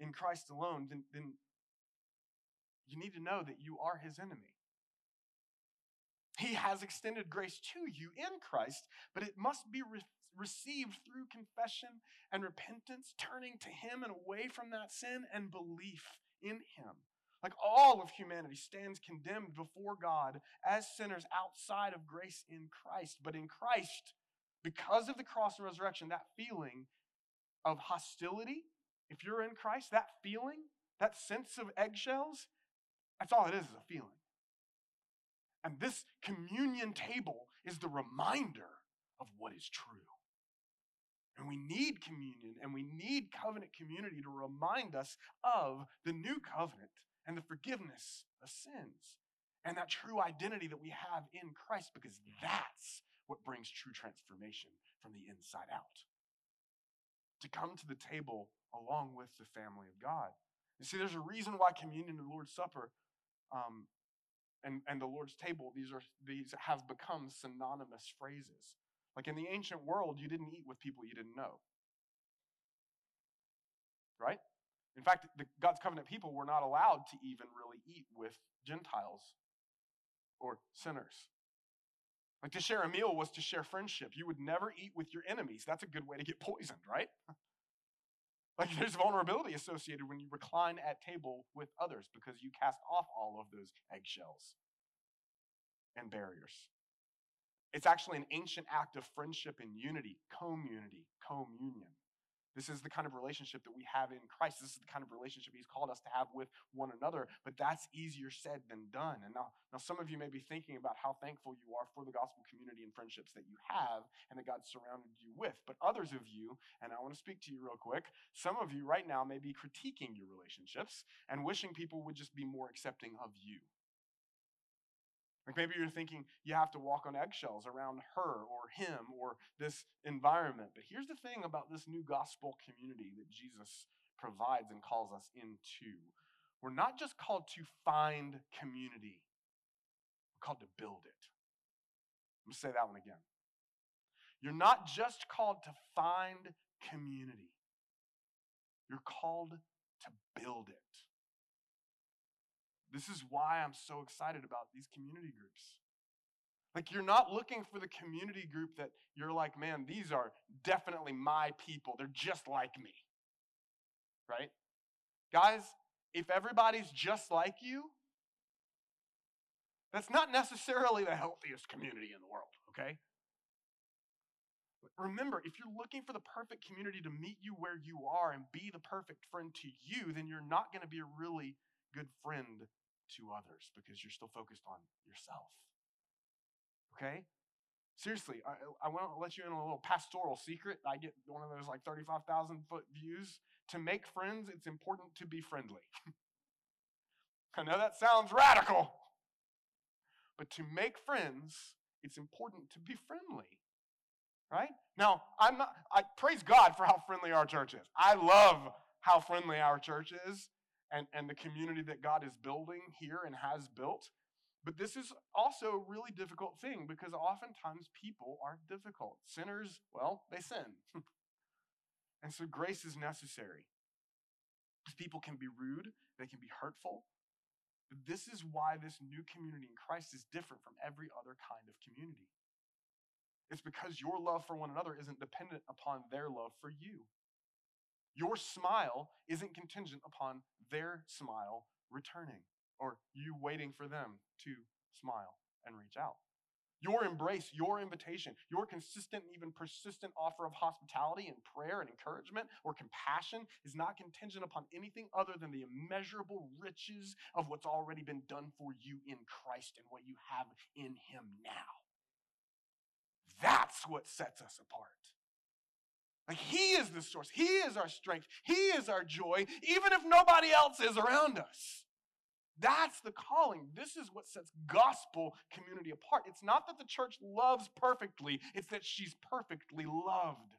in Christ alone, then, then you need to know that you are his enemy. He has extended grace to you in Christ, but it must be received through confession and repentance, turning to Him and away from that sin and belief in Him. Like all of humanity stands condemned before God as sinners outside of grace in Christ. But in Christ, because of the cross and resurrection, that feeling of hostility, if you're in Christ, that feeling, that sense of eggshells, that's all it is, is a feeling. And this communion table is the reminder of what is true. And we need communion and we need covenant community to remind us of the new covenant and the forgiveness of sins and that true identity that we have in Christ because that's what brings true transformation from the inside out. To come to the table along with the family of God. You see, there's a reason why communion and the Lord's Supper um, and, and the Lord's table, these, are, these have become synonymous phrases. Like in the ancient world, you didn't eat with people you didn't know. Right? In fact, the, God's covenant people were not allowed to even really eat with Gentiles or sinners. Like to share a meal was to share friendship. You would never eat with your enemies. That's a good way to get poisoned, right? <laughs> like there's vulnerability associated when you recline at table with others because you cast off all of those eggshells and barriers. It's actually an ancient act of friendship and unity, community, communion. This is the kind of relationship that we have in Christ. This is the kind of relationship He's called us to have with one another. But that's easier said than done. And now, now some of you may be thinking about how thankful you are for the gospel community and friendships that you have and that God surrounded you with. But others of you, and I want to speak to you real quick, some of you right now may be critiquing your relationships and wishing people would just be more accepting of you. Like maybe you're thinking you have to walk on eggshells around her or him or this environment. But here's the thing about this new gospel community that Jesus provides and calls us into we're not just called to find community, we're called to build it. I'm going to say that one again. You're not just called to find community, you're called to build it. This is why I'm so excited about these community groups. Like, you're not looking for the community group that you're like, man, these are definitely my people. They're just like me. Right? Guys, if everybody's just like you, that's not necessarily the healthiest community in the world, okay? Remember, if you're looking for the perfect community to meet you where you are and be the perfect friend to you, then you're not going to be a really good friend to others because you're still focused on yourself. Okay? Seriously, I, I want to let you in on a little pastoral secret. I get one of those like 35,000 foot views. To make friends, it's important to be friendly. <laughs> I know that sounds radical, but to make friends, it's important to be friendly. Right? Now, I'm not, I praise God for how friendly our church is. I love how friendly our church is and, and the community that God is building here and has built. But this is also a really difficult thing because oftentimes people are difficult. Sinners, well, they sin. <laughs> and so grace is necessary. Because people can be rude, they can be hurtful. This is why this new community in Christ is different from every other kind of community. It's because your love for one another isn't dependent upon their love for you. Your smile isn't contingent upon their smile returning or you waiting for them to smile and reach out. Your embrace, your invitation, your consistent, and even persistent offer of hospitality and prayer and encouragement or compassion is not contingent upon anything other than the immeasurable riches of what's already been done for you in Christ and what you have in Him now. That's what sets us apart. Like He is the source, He is our strength, He is our joy, even if nobody else is around us. That's the calling. This is what sets gospel community apart. It's not that the church loves perfectly, it's that she's perfectly loved.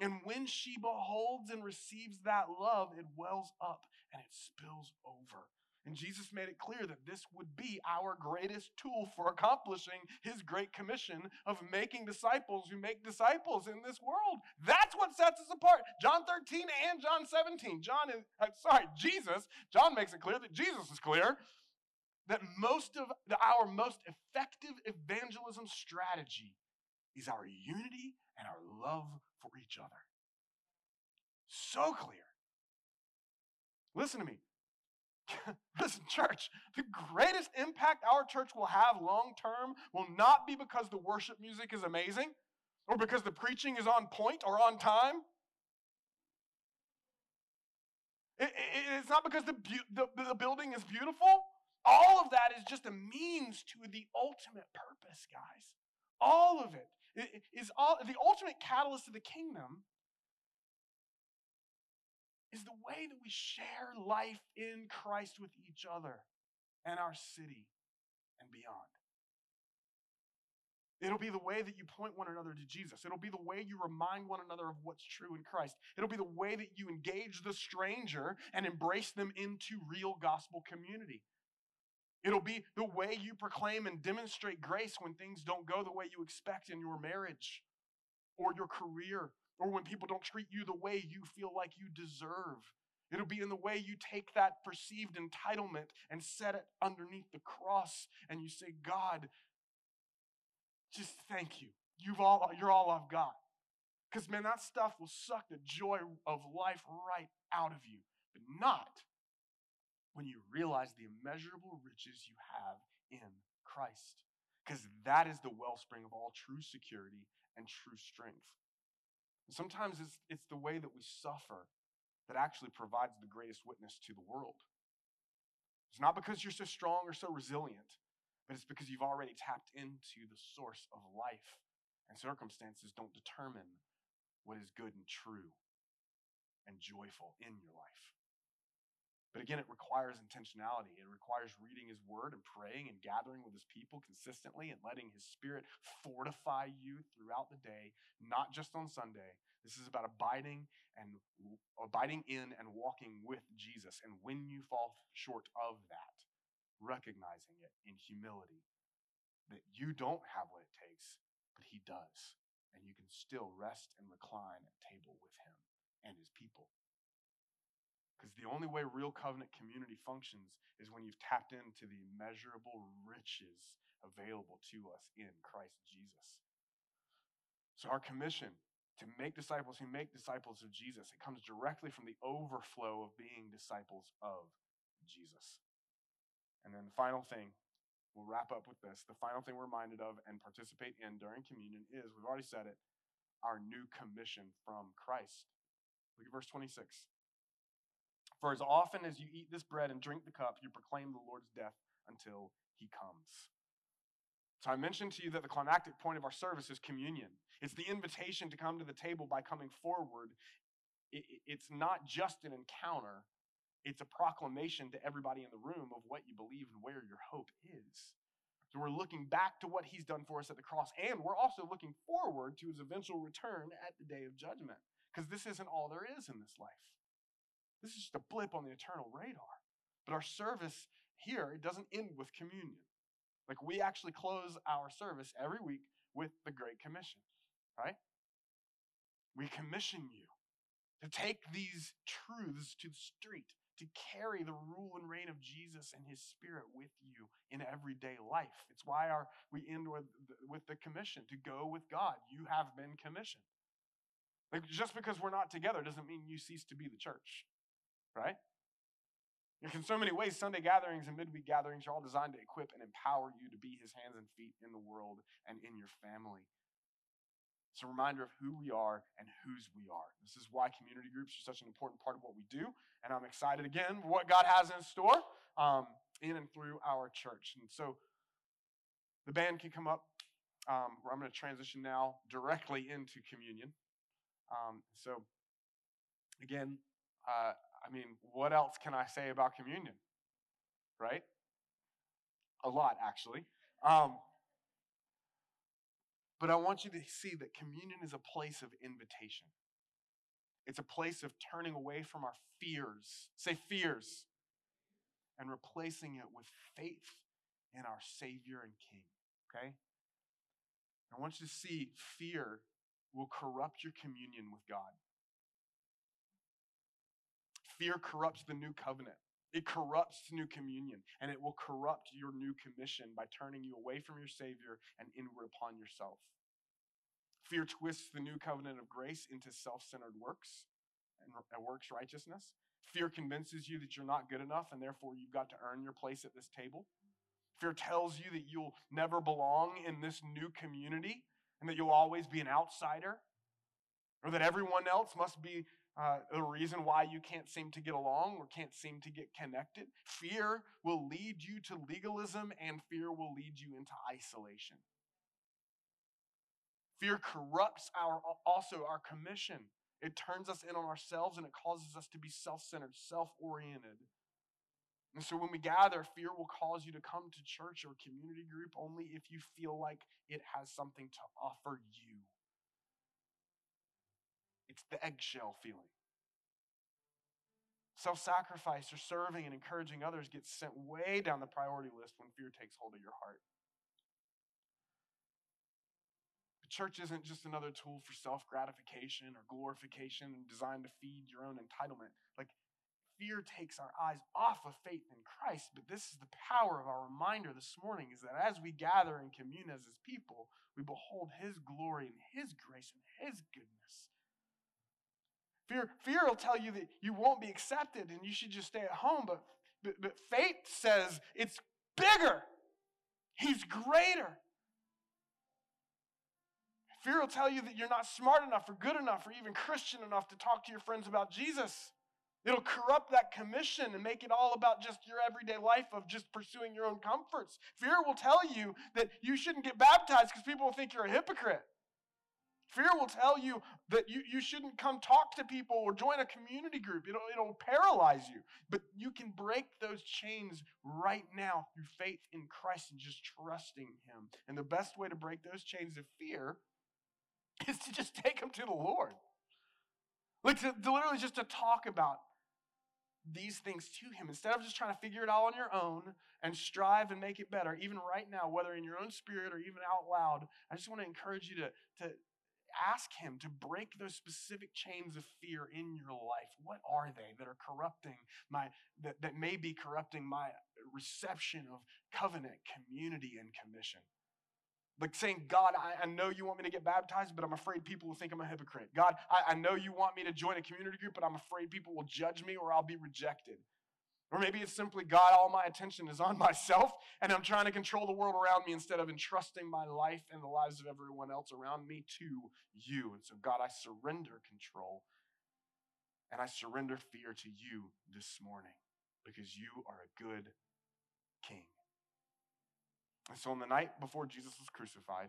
And when she beholds and receives that love, it wells up and it spills over. And Jesus made it clear that this would be our greatest tool for accomplishing his great commission of making disciples who make disciples in this world. That's what sets us apart. John 13 and John 17. John is, uh, sorry, Jesus, John makes it clear that Jesus is clear that most of the, our most effective evangelism strategy is our unity and our love for each other. So clear. Listen to me. <laughs> Listen, church, the greatest impact our church will have long term will not be because the worship music is amazing or because the preaching is on point or on time. It, it, it's not because the, the, the building is beautiful. All of that is just a means to the ultimate purpose, guys. All of it is all the ultimate catalyst of the kingdom is the way that we share life in Christ with each other and our city and beyond. It'll be the way that you point one another to Jesus. It'll be the way you remind one another of what's true in Christ. It'll be the way that you engage the stranger and embrace them into real gospel community. It'll be the way you proclaim and demonstrate grace when things don't go the way you expect in your marriage or your career or when people don't treat you the way you feel like you deserve. It'll be in the way you take that perceived entitlement and set it underneath the cross and you say, God, just thank you. You've all, you're all I've got. Because, man, that stuff will suck the joy of life right out of you, but not when you realize the immeasurable riches you have in Christ. Because that is the wellspring of all true security and true strength. Sometimes it's, it's the way that we suffer that actually provides the greatest witness to the world. It's not because you're so strong or so resilient, but it's because you've already tapped into the source of life, and circumstances don't determine what is good and true and joyful in your life. But again, it requires intentionality. It requires reading his word and praying and gathering with his people consistently and letting his spirit fortify you throughout the day, not just on Sunday. This is about abiding and abiding in and walking with Jesus. And when you fall short of that, recognizing it in humility that you don't have what it takes, but he does. And you can still rest and recline at table with him and his people. Because the only way real covenant community functions is when you've tapped into the immeasurable riches available to us in Christ Jesus. So, our commission to make disciples who make disciples of Jesus, it comes directly from the overflow of being disciples of Jesus. And then the final thing, we'll wrap up with this. The final thing we're reminded of and participate in during communion is, we've already said it, our new commission from Christ. Look at verse 26. For as often as you eat this bread and drink the cup, you proclaim the Lord's death until he comes. So I mentioned to you that the climactic point of our service is communion. It's the invitation to come to the table by coming forward. It's not just an encounter, it's a proclamation to everybody in the room of what you believe and where your hope is. So we're looking back to what he's done for us at the cross, and we're also looking forward to his eventual return at the day of judgment, because this isn't all there is in this life. This is just a blip on the eternal radar. But our service here, it doesn't end with communion. Like we actually close our service every week with the Great Commission, right? We commission you to take these truths to the street, to carry the rule and reign of Jesus and his spirit with you in everyday life. It's why our we end with with the commission to go with God. You have been commissioned. Like just because we're not together doesn't mean you cease to be the church right? in so many ways, Sunday gatherings and midweek gatherings are all designed to equip and empower you to be his hands and feet in the world and in your family. It's a reminder of who we are and whose we are. This is why community groups are such an important part of what we do. And I'm excited again what God has in store um, in and through our church. And so the band can come up. Um, I'm going to transition now directly into communion. Um, so, again, uh, I mean, what else can I say about communion? Right? A lot, actually. Um, but I want you to see that communion is a place of invitation. It's a place of turning away from our fears. Say fears. And replacing it with faith in our Savior and King. Okay? I want you to see fear will corrupt your communion with God. Fear corrupts the new covenant. It corrupts new communion, and it will corrupt your new commission by turning you away from your Savior and inward upon yourself. Fear twists the new covenant of grace into self centered works and works righteousness. Fear convinces you that you're not good enough, and therefore you've got to earn your place at this table. Fear tells you that you'll never belong in this new community and that you'll always be an outsider, or that everyone else must be uh, the reason why you can't seem to get along or can't seem to get connected. Fear will lead you to legalism, and fear will lead you into isolation. Fear corrupts our also our commission. It turns us in on ourselves and it causes us to be self-centered, self-oriented. And so when we gather, fear will cause you to come to church or community group only if you feel like it has something to offer you. It's the eggshell feeling. Self sacrifice or serving and encouraging others gets sent way down the priority list when fear takes hold of your heart. The church isn't just another tool for self gratification or glorification designed to feed your own entitlement. Like, fear takes our eyes off of faith in Christ, but this is the power of our reminder this morning is that as we gather and commune as his people, we behold his glory and his grace and his goodness. Fear, fear will tell you that you won't be accepted and you should just stay at home. But, but, but faith says it's bigger, He's greater. Fear will tell you that you're not smart enough or good enough or even Christian enough to talk to your friends about Jesus. It'll corrupt that commission and make it all about just your everyday life of just pursuing your own comforts. Fear will tell you that you shouldn't get baptized because people will think you're a hypocrite. Fear will tell you that you, you shouldn't come talk to people or join a community group. It'll, it'll paralyze you. But you can break those chains right now through faith in Christ and just trusting Him. And the best way to break those chains of fear <laughs> is to just take them to the Lord. Like to, to literally just to talk about these things to him instead of just trying to figure it out on your own and strive and make it better even right now whether in your own spirit or even out loud i just want to encourage you to, to ask him to break those specific chains of fear in your life what are they that are corrupting my that, that may be corrupting my reception of covenant community and commission like saying, God, I, I, know you want me to get baptized, but I'm afraid people will think I'm a hypocrite. God, I, I know you want me to join a community group, but I'm afraid people will judge me or I'll be rejected. Or maybe it's simply, God, all my attention is on <laughs> myself and I'm trying to control the world around me instead of entrusting my life and the lives of everyone else around me to you. And so, God, I surrender control and I surrender fear to you this morning because you are a good king. And so on the night before Jesus was crucified,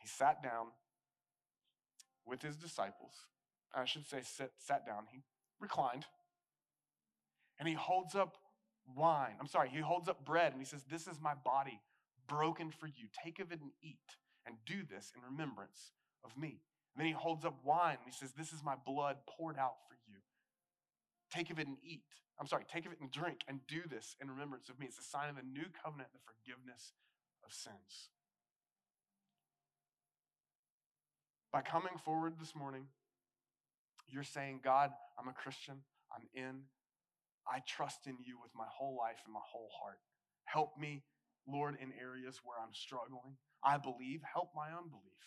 he sat down with his disciples. I should say, sit, sat down. He reclined. And he holds up wine. I'm sorry, he holds up bread and he says, This is my body broken for you. Take of it and eat, and do this in remembrance of me. And then he holds up wine and he says, This is my blood poured out for you. Take of it and eat. I'm sorry, take of it and drink, and do this in remembrance of me. It's a sign of the new covenant, the forgiveness of sins. By coming forward this morning, you're saying, God, I'm a Christian. I'm in. I trust in you with my whole life and my whole heart. Help me, Lord, in areas where I'm struggling. I believe. Help my unbelief.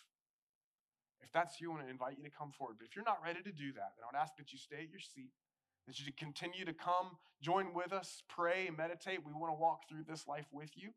If that's you, I want to invite you to come forward. But if you're not ready to do that, then I would ask that you stay at your seat, that you continue to come, join with us, pray, meditate. We want to walk through this life with you.